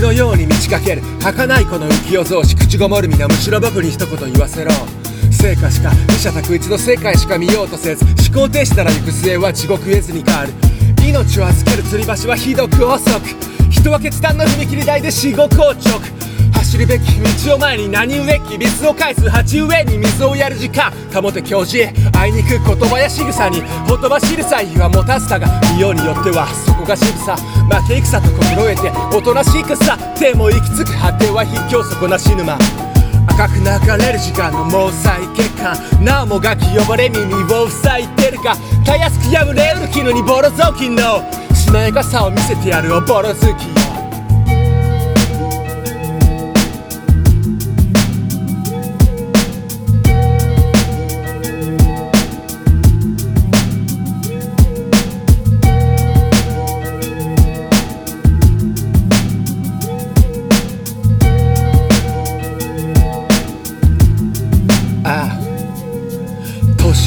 のように満ち欠ける。儚いこの浮世草子口ごもる皆むしろ僕に一言言わせろ。成果しか二者択一の世界しか見ようとせず思考停止なら行く末は地獄絵図に変わる。命を預ける吊り橋はひどく遅く。人は決断の踏切台で死後硬直るべき道を前に何故き水を返す鉢植えに水をやる時間。保て教示あいにく言葉や仕草に言葉知る際は持たせたが見ようによってはそこが渋さ負け戦と心得ておとなしくさ手も行き着く果ては卑怯底なし沼赤く流れる時間の毛細血管なおもがき呼ばれ耳を塞いでるか。たやすく破れうる絹にボロ雑巾の。しなやかさを見せてやるおぼろ月よ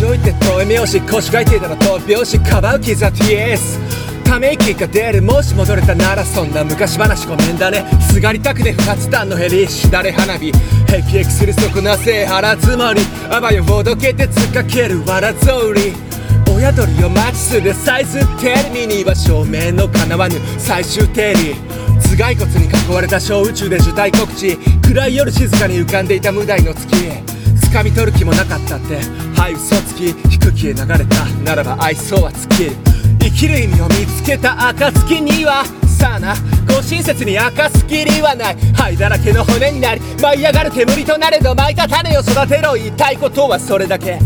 年老いて遠い目をし腰が痛いたら闘病しかばう傷は TS ため息が出るもし戻れたならそんな昔話ごめんだね。すがりたくね不発弾のヘリしだれ花火。へきへきするそこなせ腹積もり。あばよほどけてつかけるわらぞうり親鳥を待ちするサイズテレビには照明の叶わぬ最終定理頭蓋骨に囲われた小宇宙で受胎告知。暗い夜静かに浮かんでいた無題の月掴み取る気もなかったって。はい嘘つき低きへ流れた。ならば愛想は尽きる。生きる意味を見つけた暁にはさあな。ご親切に明かすきりはない。灰だらけの骨になり舞い上がる煙となれど巻いた種を育てろ。言いたいことはそれだけ。